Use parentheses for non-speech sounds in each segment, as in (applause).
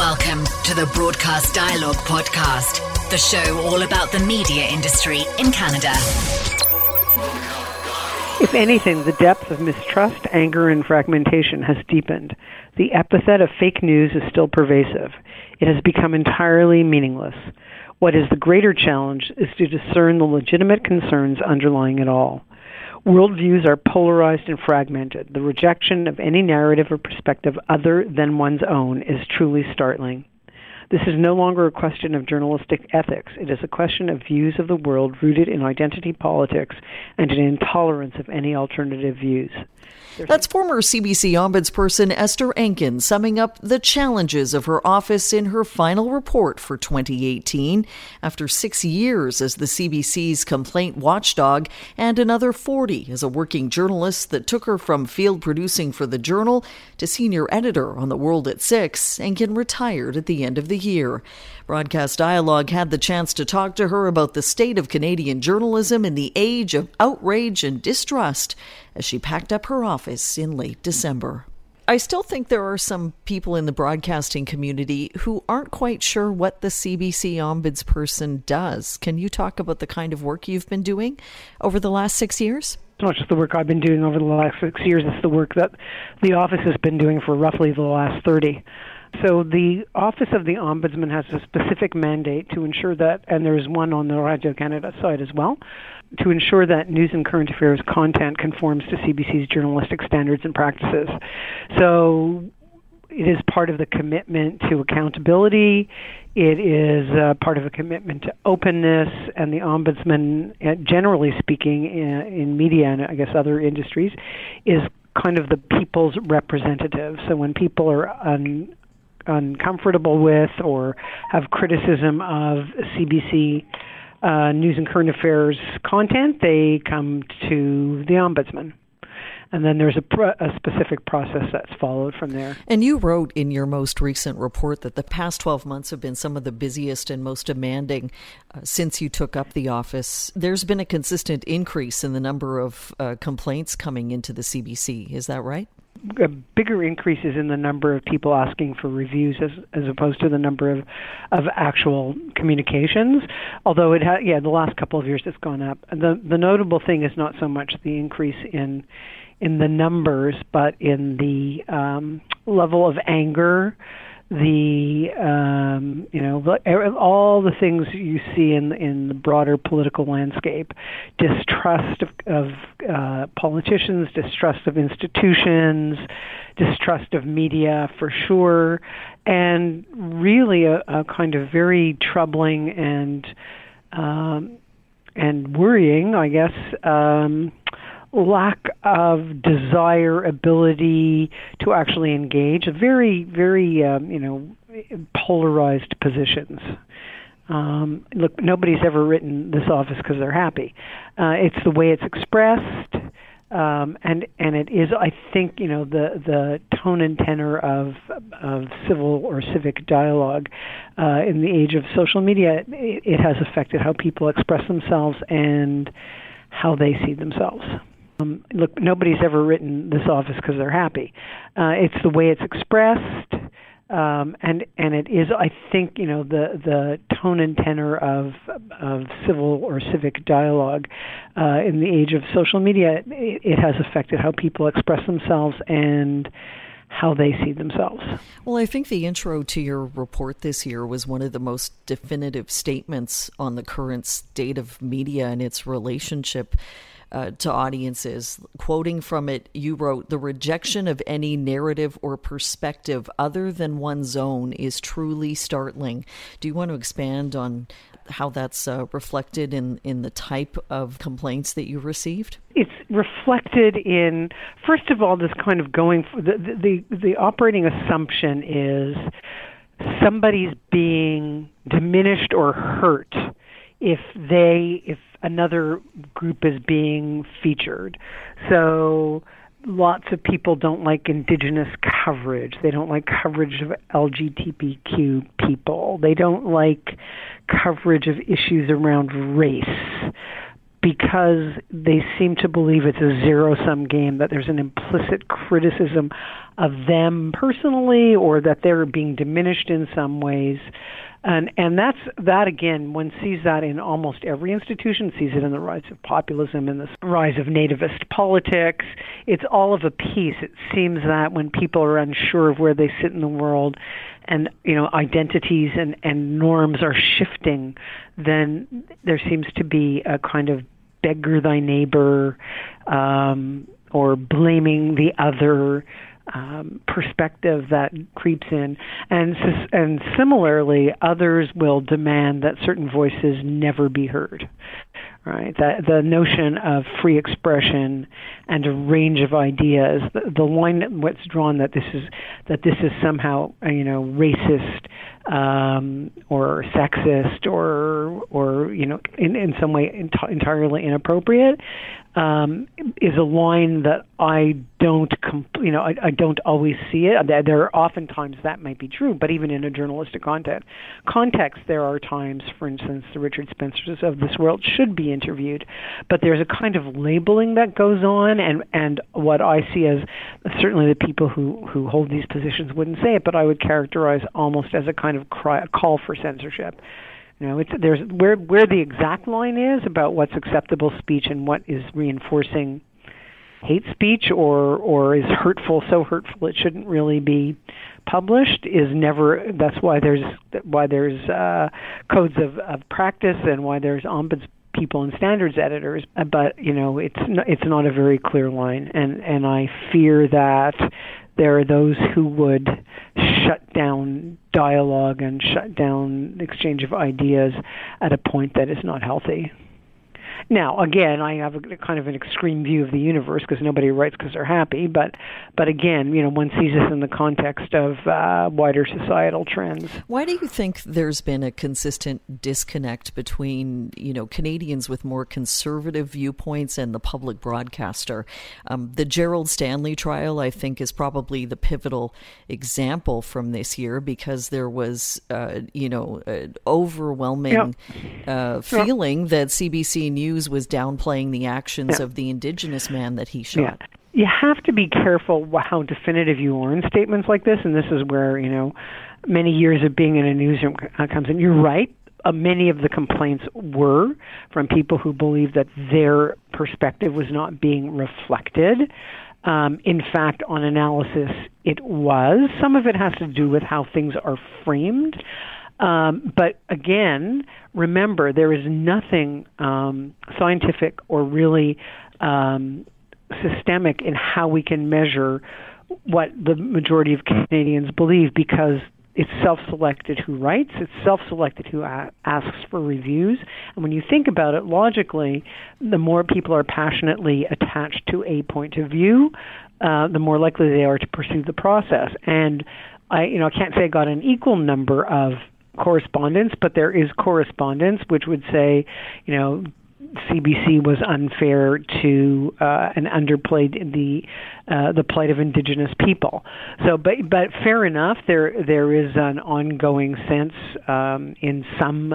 Welcome to the Broadcast Dialogue Podcast, the show all about the media industry in Canada. If anything, the depth of mistrust, anger, and fragmentation has deepened. The epithet of fake news is still pervasive. It has become entirely meaningless. What is the greater challenge is to discern the legitimate concerns underlying it all. Worldviews are polarized and fragmented. The rejection of any narrative or perspective other than one's own is truly startling. This is no longer a question of journalistic ethics. It is a question of views of the world rooted in identity politics and an intolerance of any alternative views. That's former CBC Ombudsperson Esther Enkin summing up the challenges of her office in her final report for 2018 after six years as the CBC's complaint watchdog and another 40 as a working journalist that took her from field producing for the Journal to senior editor on The World at Six. Enkin retired at the end of the Broadcast Dialogue had the chance to talk to her about the state of Canadian journalism in the age of outrage and distrust as she packed up her office in late December. I still think there are some people in the broadcasting community who aren't quite sure what the CBC ombudsperson does. Can you talk about the kind of work you've been doing over the last six years? It's not just the work I've been doing over the last six years, it's the work that the office has been doing for roughly the last 30. So the Office of the Ombudsman has a specific mandate to ensure that, and there's one on the Radio Canada side as well, to ensure that news and current affairs content conforms to CBC's journalistic standards and practices. So it is part of the commitment to accountability. It is uh, part of a commitment to openness, and the ombudsman, uh, generally speaking, in, in media and I guess other industries, is kind of the people's representative. So when people are un, uncomfortable with or have criticism of CBC uh, news and current affairs content, they come to the ombudsman. And then there's a, a, specific process that's followed from there. And you wrote in your most recent report that the past 12 months have been some of the busiest and most demanding uh, since you took up the office. There's been a consistent increase in the number of uh, complaints coming into the CBC. Is that right? Bigger increases in the number of people asking for reviews as as opposed to the number of of actual communications. Although it had yeah, the last couple of years it's gone up. The the notable thing is not so much the increase in in the numbers, but in the um, level of anger the um, you know all the things you see in in the broader political landscape, distrust of, of uh, politicians, distrust of institutions, distrust of media for sure, and really a, a kind of very troubling and um, and worrying, I guess. Um, lack of desire, ability to actually engage, very, very, um, you know, polarized positions. Um, look, nobody's ever written this office because they're happy. Uh, it's the way it's expressed, um, and and it is, I think, you know, the the tone and tenor of of civil or civic dialogue uh, in the age of social media. It, it has affected how people express themselves and how they see themselves. Um, look, nobody's ever written this office because they're happy. Uh, it's the way it's expressed, um, and and it is, I think, you know, the the tone and tenor of of civil or civic dialogue uh, in the age of social media. It, it has affected how people express themselves and how they see themselves. Well, I think the intro to your report this year was one of the most definitive statements on the current state of media and its relationship uh, to audiences. Quoting from it, you wrote, The rejection of any narrative or perspective other than one's own is truly startling. Do you want to expand on how that's uh, reflected in, in the type of complaints that you received? It's reflected in, first of all, this kind of going, the, the, the operating assumption is somebody's being diminished or hurt if they if another group is being featured. So lots of people don't like indigenous coverage. They don't like coverage of LGBTQ people. They don't like coverage of issues around race because they seem to believe it's a zero sum game, that there's an implicit criticism of them personally or that they're being diminished in some ways and and that's that again one sees that in almost every institution sees it in the rise of populism in the rise of nativist politics. It's all of a piece. It seems that when people are unsure of where they sit in the world and you know identities and and norms are shifting then there seems to be a kind of beggar thy neighbor um or blaming the other um, perspective that creeps in, and and similarly, others will demand that certain voices never be heard. Right, that the notion of free expression and a range of ideas, the, the line what's drawn that this is that this is somehow you know racist um, or sexist or or you know in in some way ent- entirely inappropriate um, is a line that I don't, comp- you know, I, I don't always see it. There, are oftentimes that might be true, but even in a journalistic content context, there are times, for instance, the Richard Spencers of this world should be interviewed, but there's a kind of labeling that goes on, and and what I see as certainly the people who who hold these positions wouldn't say it, but I would characterize almost as a kind of cry, call for censorship. You know, it's there's where where the exact line is about what's acceptable speech and what is reinforcing hate speech or or is hurtful so hurtful it shouldn't really be published is never that's why there's why there's uh codes of of practice and why there's ombuds people and standards editors. But you know it's not, it's not a very clear line. And and I fear that there are those who would shut down dialogue and shut down exchange of ideas at a point that is not healthy. Now, again, I have a kind of an extreme view of the universe because nobody writes because they're happy. But, but again, you know, one sees this in the context of uh, wider societal trends. Why do you think there's been a consistent disconnect between you know Canadians with more conservative viewpoints and the public broadcaster? Um, the Gerald Stanley trial, I think, is probably the pivotal example from this year because there was, uh, you know, an overwhelming yep. uh, feeling yep. that CBC News Was downplaying the actions yeah. of the indigenous man that he shot. Yeah. You have to be careful how definitive you are in statements like this, and this is where you know many years of being in a newsroom uh, comes in. You're right. Uh, many of the complaints were from people who believed that their perspective was not being reflected. Um, in fact, on analysis, it was. Some of it has to do with how things are framed. Um, but again, remember, there is nothing um, scientific or really um, systemic in how we can measure what the majority of Canadians believe because it's self-selected who writes, it's self-selected who a- asks for reviews, and when you think about it logically, the more people are passionately attached to a point of view, uh, the more likely they are to pursue the process. And I, you know, I can't say I got an equal number of correspondence, but there is correspondence which would say, you know, CBC was unfair to uh, and underplayed the uh, the plight of Indigenous people. So, but but fair enough. There there is an ongoing sense um, in some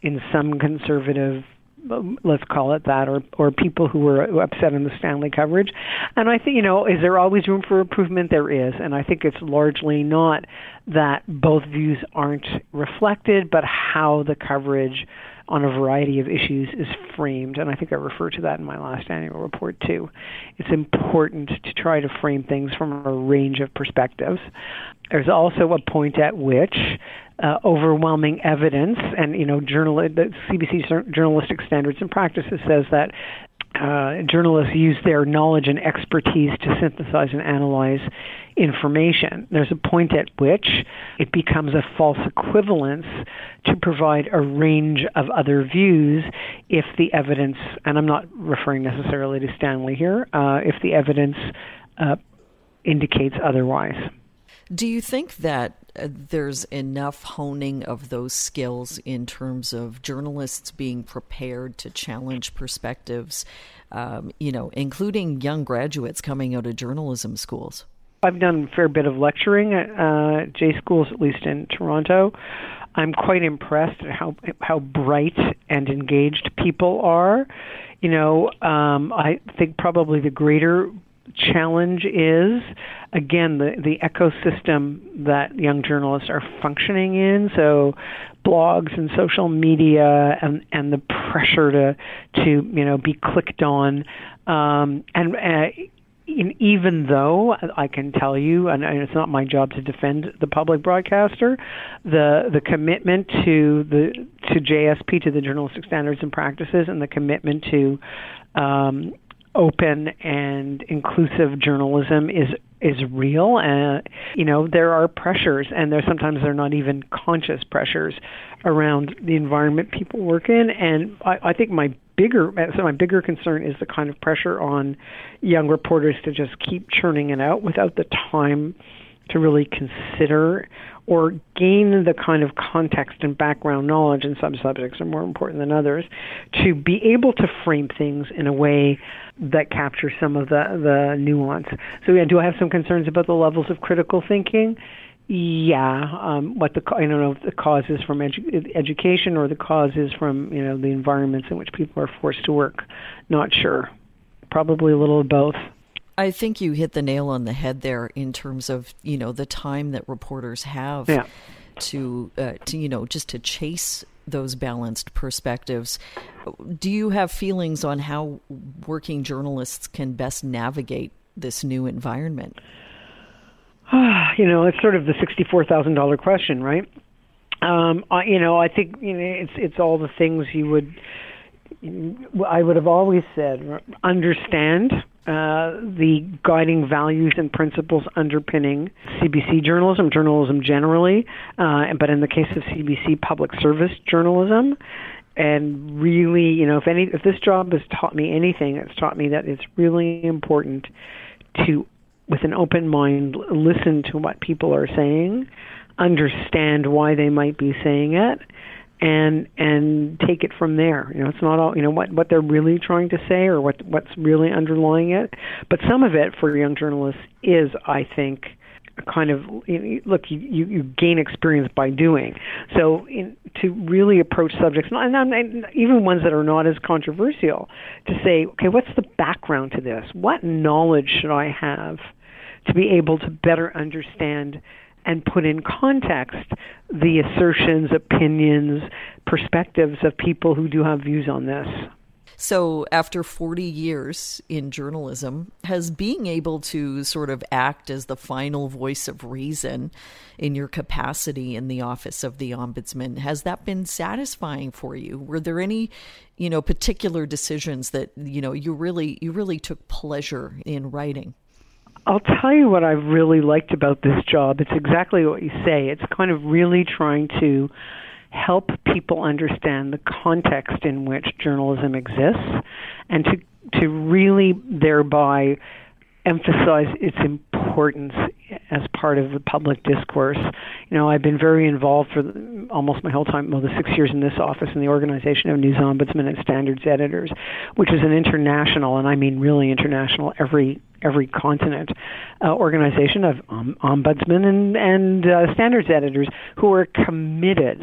in some conservative Um, let's call it that, or or people who were upset in the Stanley coverage. And I think you know, is there always room for improvement? There is, and I think it's largely not that both views aren't reflected, but how the coverage on a variety of issues is framed. And I think I referred to that in my last annual report too. It's important to try to frame things from a range of perspectives. There's also a point at which uh, overwhelming evidence, and you know, journal the CBC journalistic standards and practices says that uh, journalists use their knowledge and expertise to synthesize and analyze information. There's a point at which it becomes a false equivalence to provide a range of other views if the evidence, and I'm not referring necessarily to Stanley here, uh, if the evidence uh, indicates otherwise. Do you think that uh, there's enough honing of those skills in terms of journalists being prepared to challenge perspectives, um, you know, including young graduates coming out of journalism schools? I've done a fair bit of lecturing at uh, J schools, at least in Toronto. I'm quite impressed at how how bright and engaged people are. You know, um, I think probably the greater challenge is again the the ecosystem that young journalists are functioning in. So blogs and social media and and the pressure to to you know be clicked on. Um, and uh, even though I can tell you, and it's not my job to defend the public broadcaster, the the commitment to the to JSP to the journalistic standards and practices, and the commitment to um, open and inclusive journalism is is real. And uh, you know there are pressures and there sometimes they're not even conscious pressures around the environment people work in. And I, I think my bigger so my bigger concern is the kind of pressure on young reporters to just keep churning it out without the time to really consider or gain the kind of context and background knowledge and some subjects are more important than others to be able to frame things in a way that captures some of the the nuance. So yeah, do I have some concerns about the levels of critical thinking? Yeah, um, what the I don't know if the cause is from edu- education or the cause is from you know the environments in which people are forced to work. Not sure. Probably a little of both. I think you hit the nail on the head there in terms of you know the time that reporters have yeah. to uh, to you know just to chase those balanced perspectives. Do you have feelings on how working journalists can best navigate this new environment? (sighs) you know, it's sort of the sixty-four thousand dollar question, right? Um, I, you know, I think you know, it's it's all the things you would. I would have always said understand uh, the guiding values and principles underpinning CBC journalism, journalism generally, uh, but in the case of CBC, public service journalism. And really, you know, if any, if this job has taught me anything, it's taught me that it's really important to, with an open mind, listen to what people are saying, understand why they might be saying it, and and take it from there. You know, it's not all you know what what they're really trying to say or what what's really underlying it, but some of it for young journalists is, I think, kind of you know, look you, you you gain experience by doing. So in, to really approach subjects, and, and even ones that are not as controversial, to say, okay, what's the background to this? What knowledge should I have to be able to better understand? And put in context the assertions, opinions, perspectives of people who do have views on this. So, after 40 years in journalism, has being able to sort of act as the final voice of reason in your capacity in the office of the ombudsman, has that been satisfying for you? Were there any, you know, particular decisions that, you know, you really you really took pleasure in writing? I'll tell you what I've really liked about this job. It's exactly what you say. It's kind of really trying to help people understand the context in which journalism exists and to to really thereby emphasize its importance as part of the public discourse. You know, I've been very involved for almost my whole time, well, the six years in this office in the organization of news ombudsmen and standards editors, which is an international, and I mean really international, every every continent uh, organization of um, ombudsmen and and uh, standards editors who are committed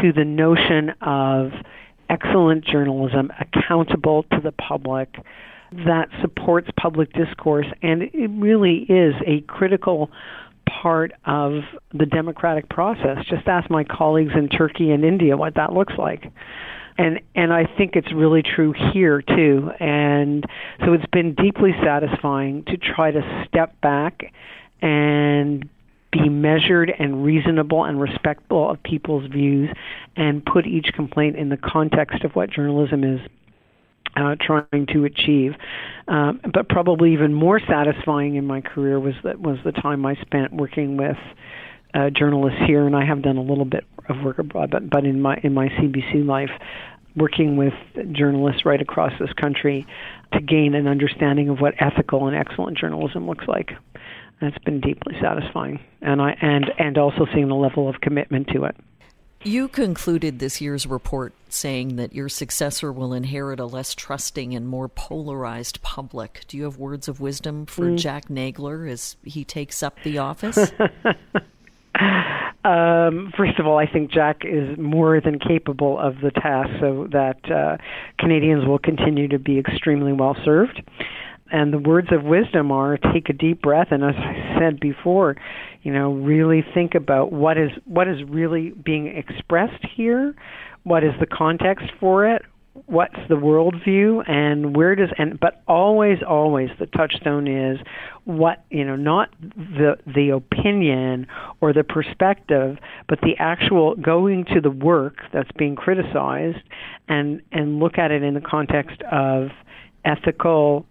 to the notion of excellent journalism accountable to the public that supports public discourse, and it really is a critical part of the democratic process. Just ask my colleagues in Turkey and India what that looks like. And and I think it's really true here too. And so it's been deeply satisfying to try to step back and be measured and reasonable and respectful of people's views and put each complaint in the context of what journalism is uh, trying to achieve. Um, but probably even more satisfying in my career was that was the time I spent working with uh, journalists here, and I have done a little bit of work abroad, but, but in my in my CBC life, working with journalists right across this country to gain an understanding of what ethical and excellent journalism looks like. That's been deeply satisfying, and I and and also seeing the level of commitment to it. You concluded this year's report saying that your successor will inherit a less trusting and more polarized public. Do you have words of wisdom for mm. Jack Nagler as he takes up the office? (laughs) um, first of all, I think Jack is more than capable of the task, so that uh, Canadians will continue to be extremely well served. and the words of wisdom are take a deep breath and as I said before, you know, really think about what is what is really being expressed here, what is the context for it, what's the worldview and where does and but always always the touchstone is what you know not the the opinion or the perspective but the actual going to the work that's being criticized and and look at it in the context of ethical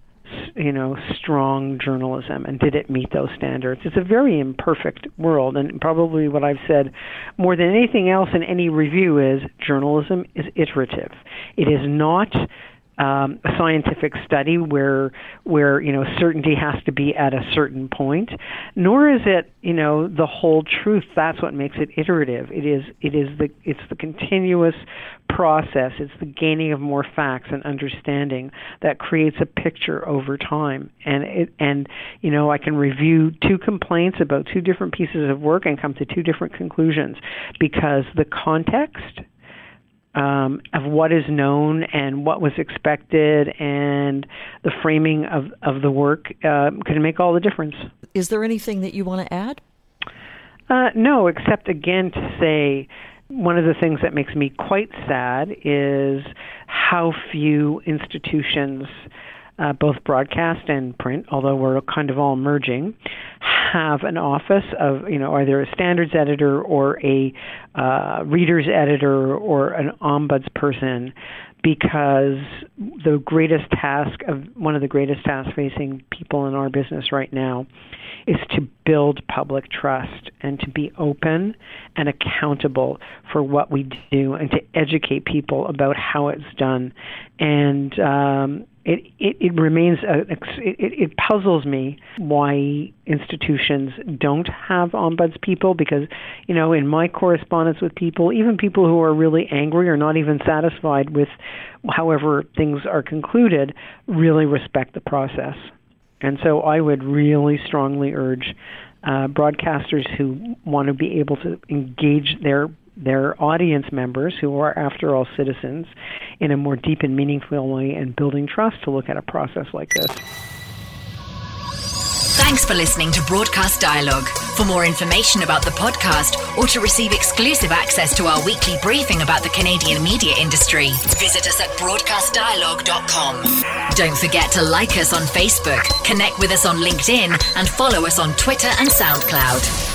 you know, strong journalism, and did it meet those standards? It's a very imperfect world, and probably what I've said more than anything else in any review is journalism is iterative. It is not um, a scientific study where where you know certainty has to be at a certain point, nor is it you know the whole truth. That's what makes it iterative. It is it is the it's the continuous process. It's the gaining of more facts and understanding that creates a picture over time. And it and you know I can review two complaints about two different pieces of work and come to two different conclusions because the context um, of what is known and what was expected and the framing of, of the work uh, can make all the difference. Is there anything that you want to add? Uh, no, except again to say one of the things that makes me quite sad is how few institutions uh, both broadcast and print, although we're kind of all merging, have an office of, you know, either a standards editor or a uh, reader's editor or an ombuds person because the greatest task of one of the greatest tasks facing people in our business right now is to build public trust and to be open and accountable for what we do and to educate people about how it's done. And um, it, it, it remains a, it, it puzzles me why institutions don't have ombudspeople because you know in my correspondence with people even people who are really angry or not even satisfied with however things are concluded really respect the process. And so I would really strongly urge uh, broadcasters who want to be able to engage their their audience members, who are, after all, citizens, in a more deep and meaningful way and building trust to look at a process like this. Thanks for listening to Broadcast Dialogue. For more information about the podcast or to receive exclusive access to our weekly briefing about the Canadian media industry, visit us at broadcastdialogue.com. Don't forget to like us on Facebook, connect with us on LinkedIn, and follow us on Twitter and SoundCloud.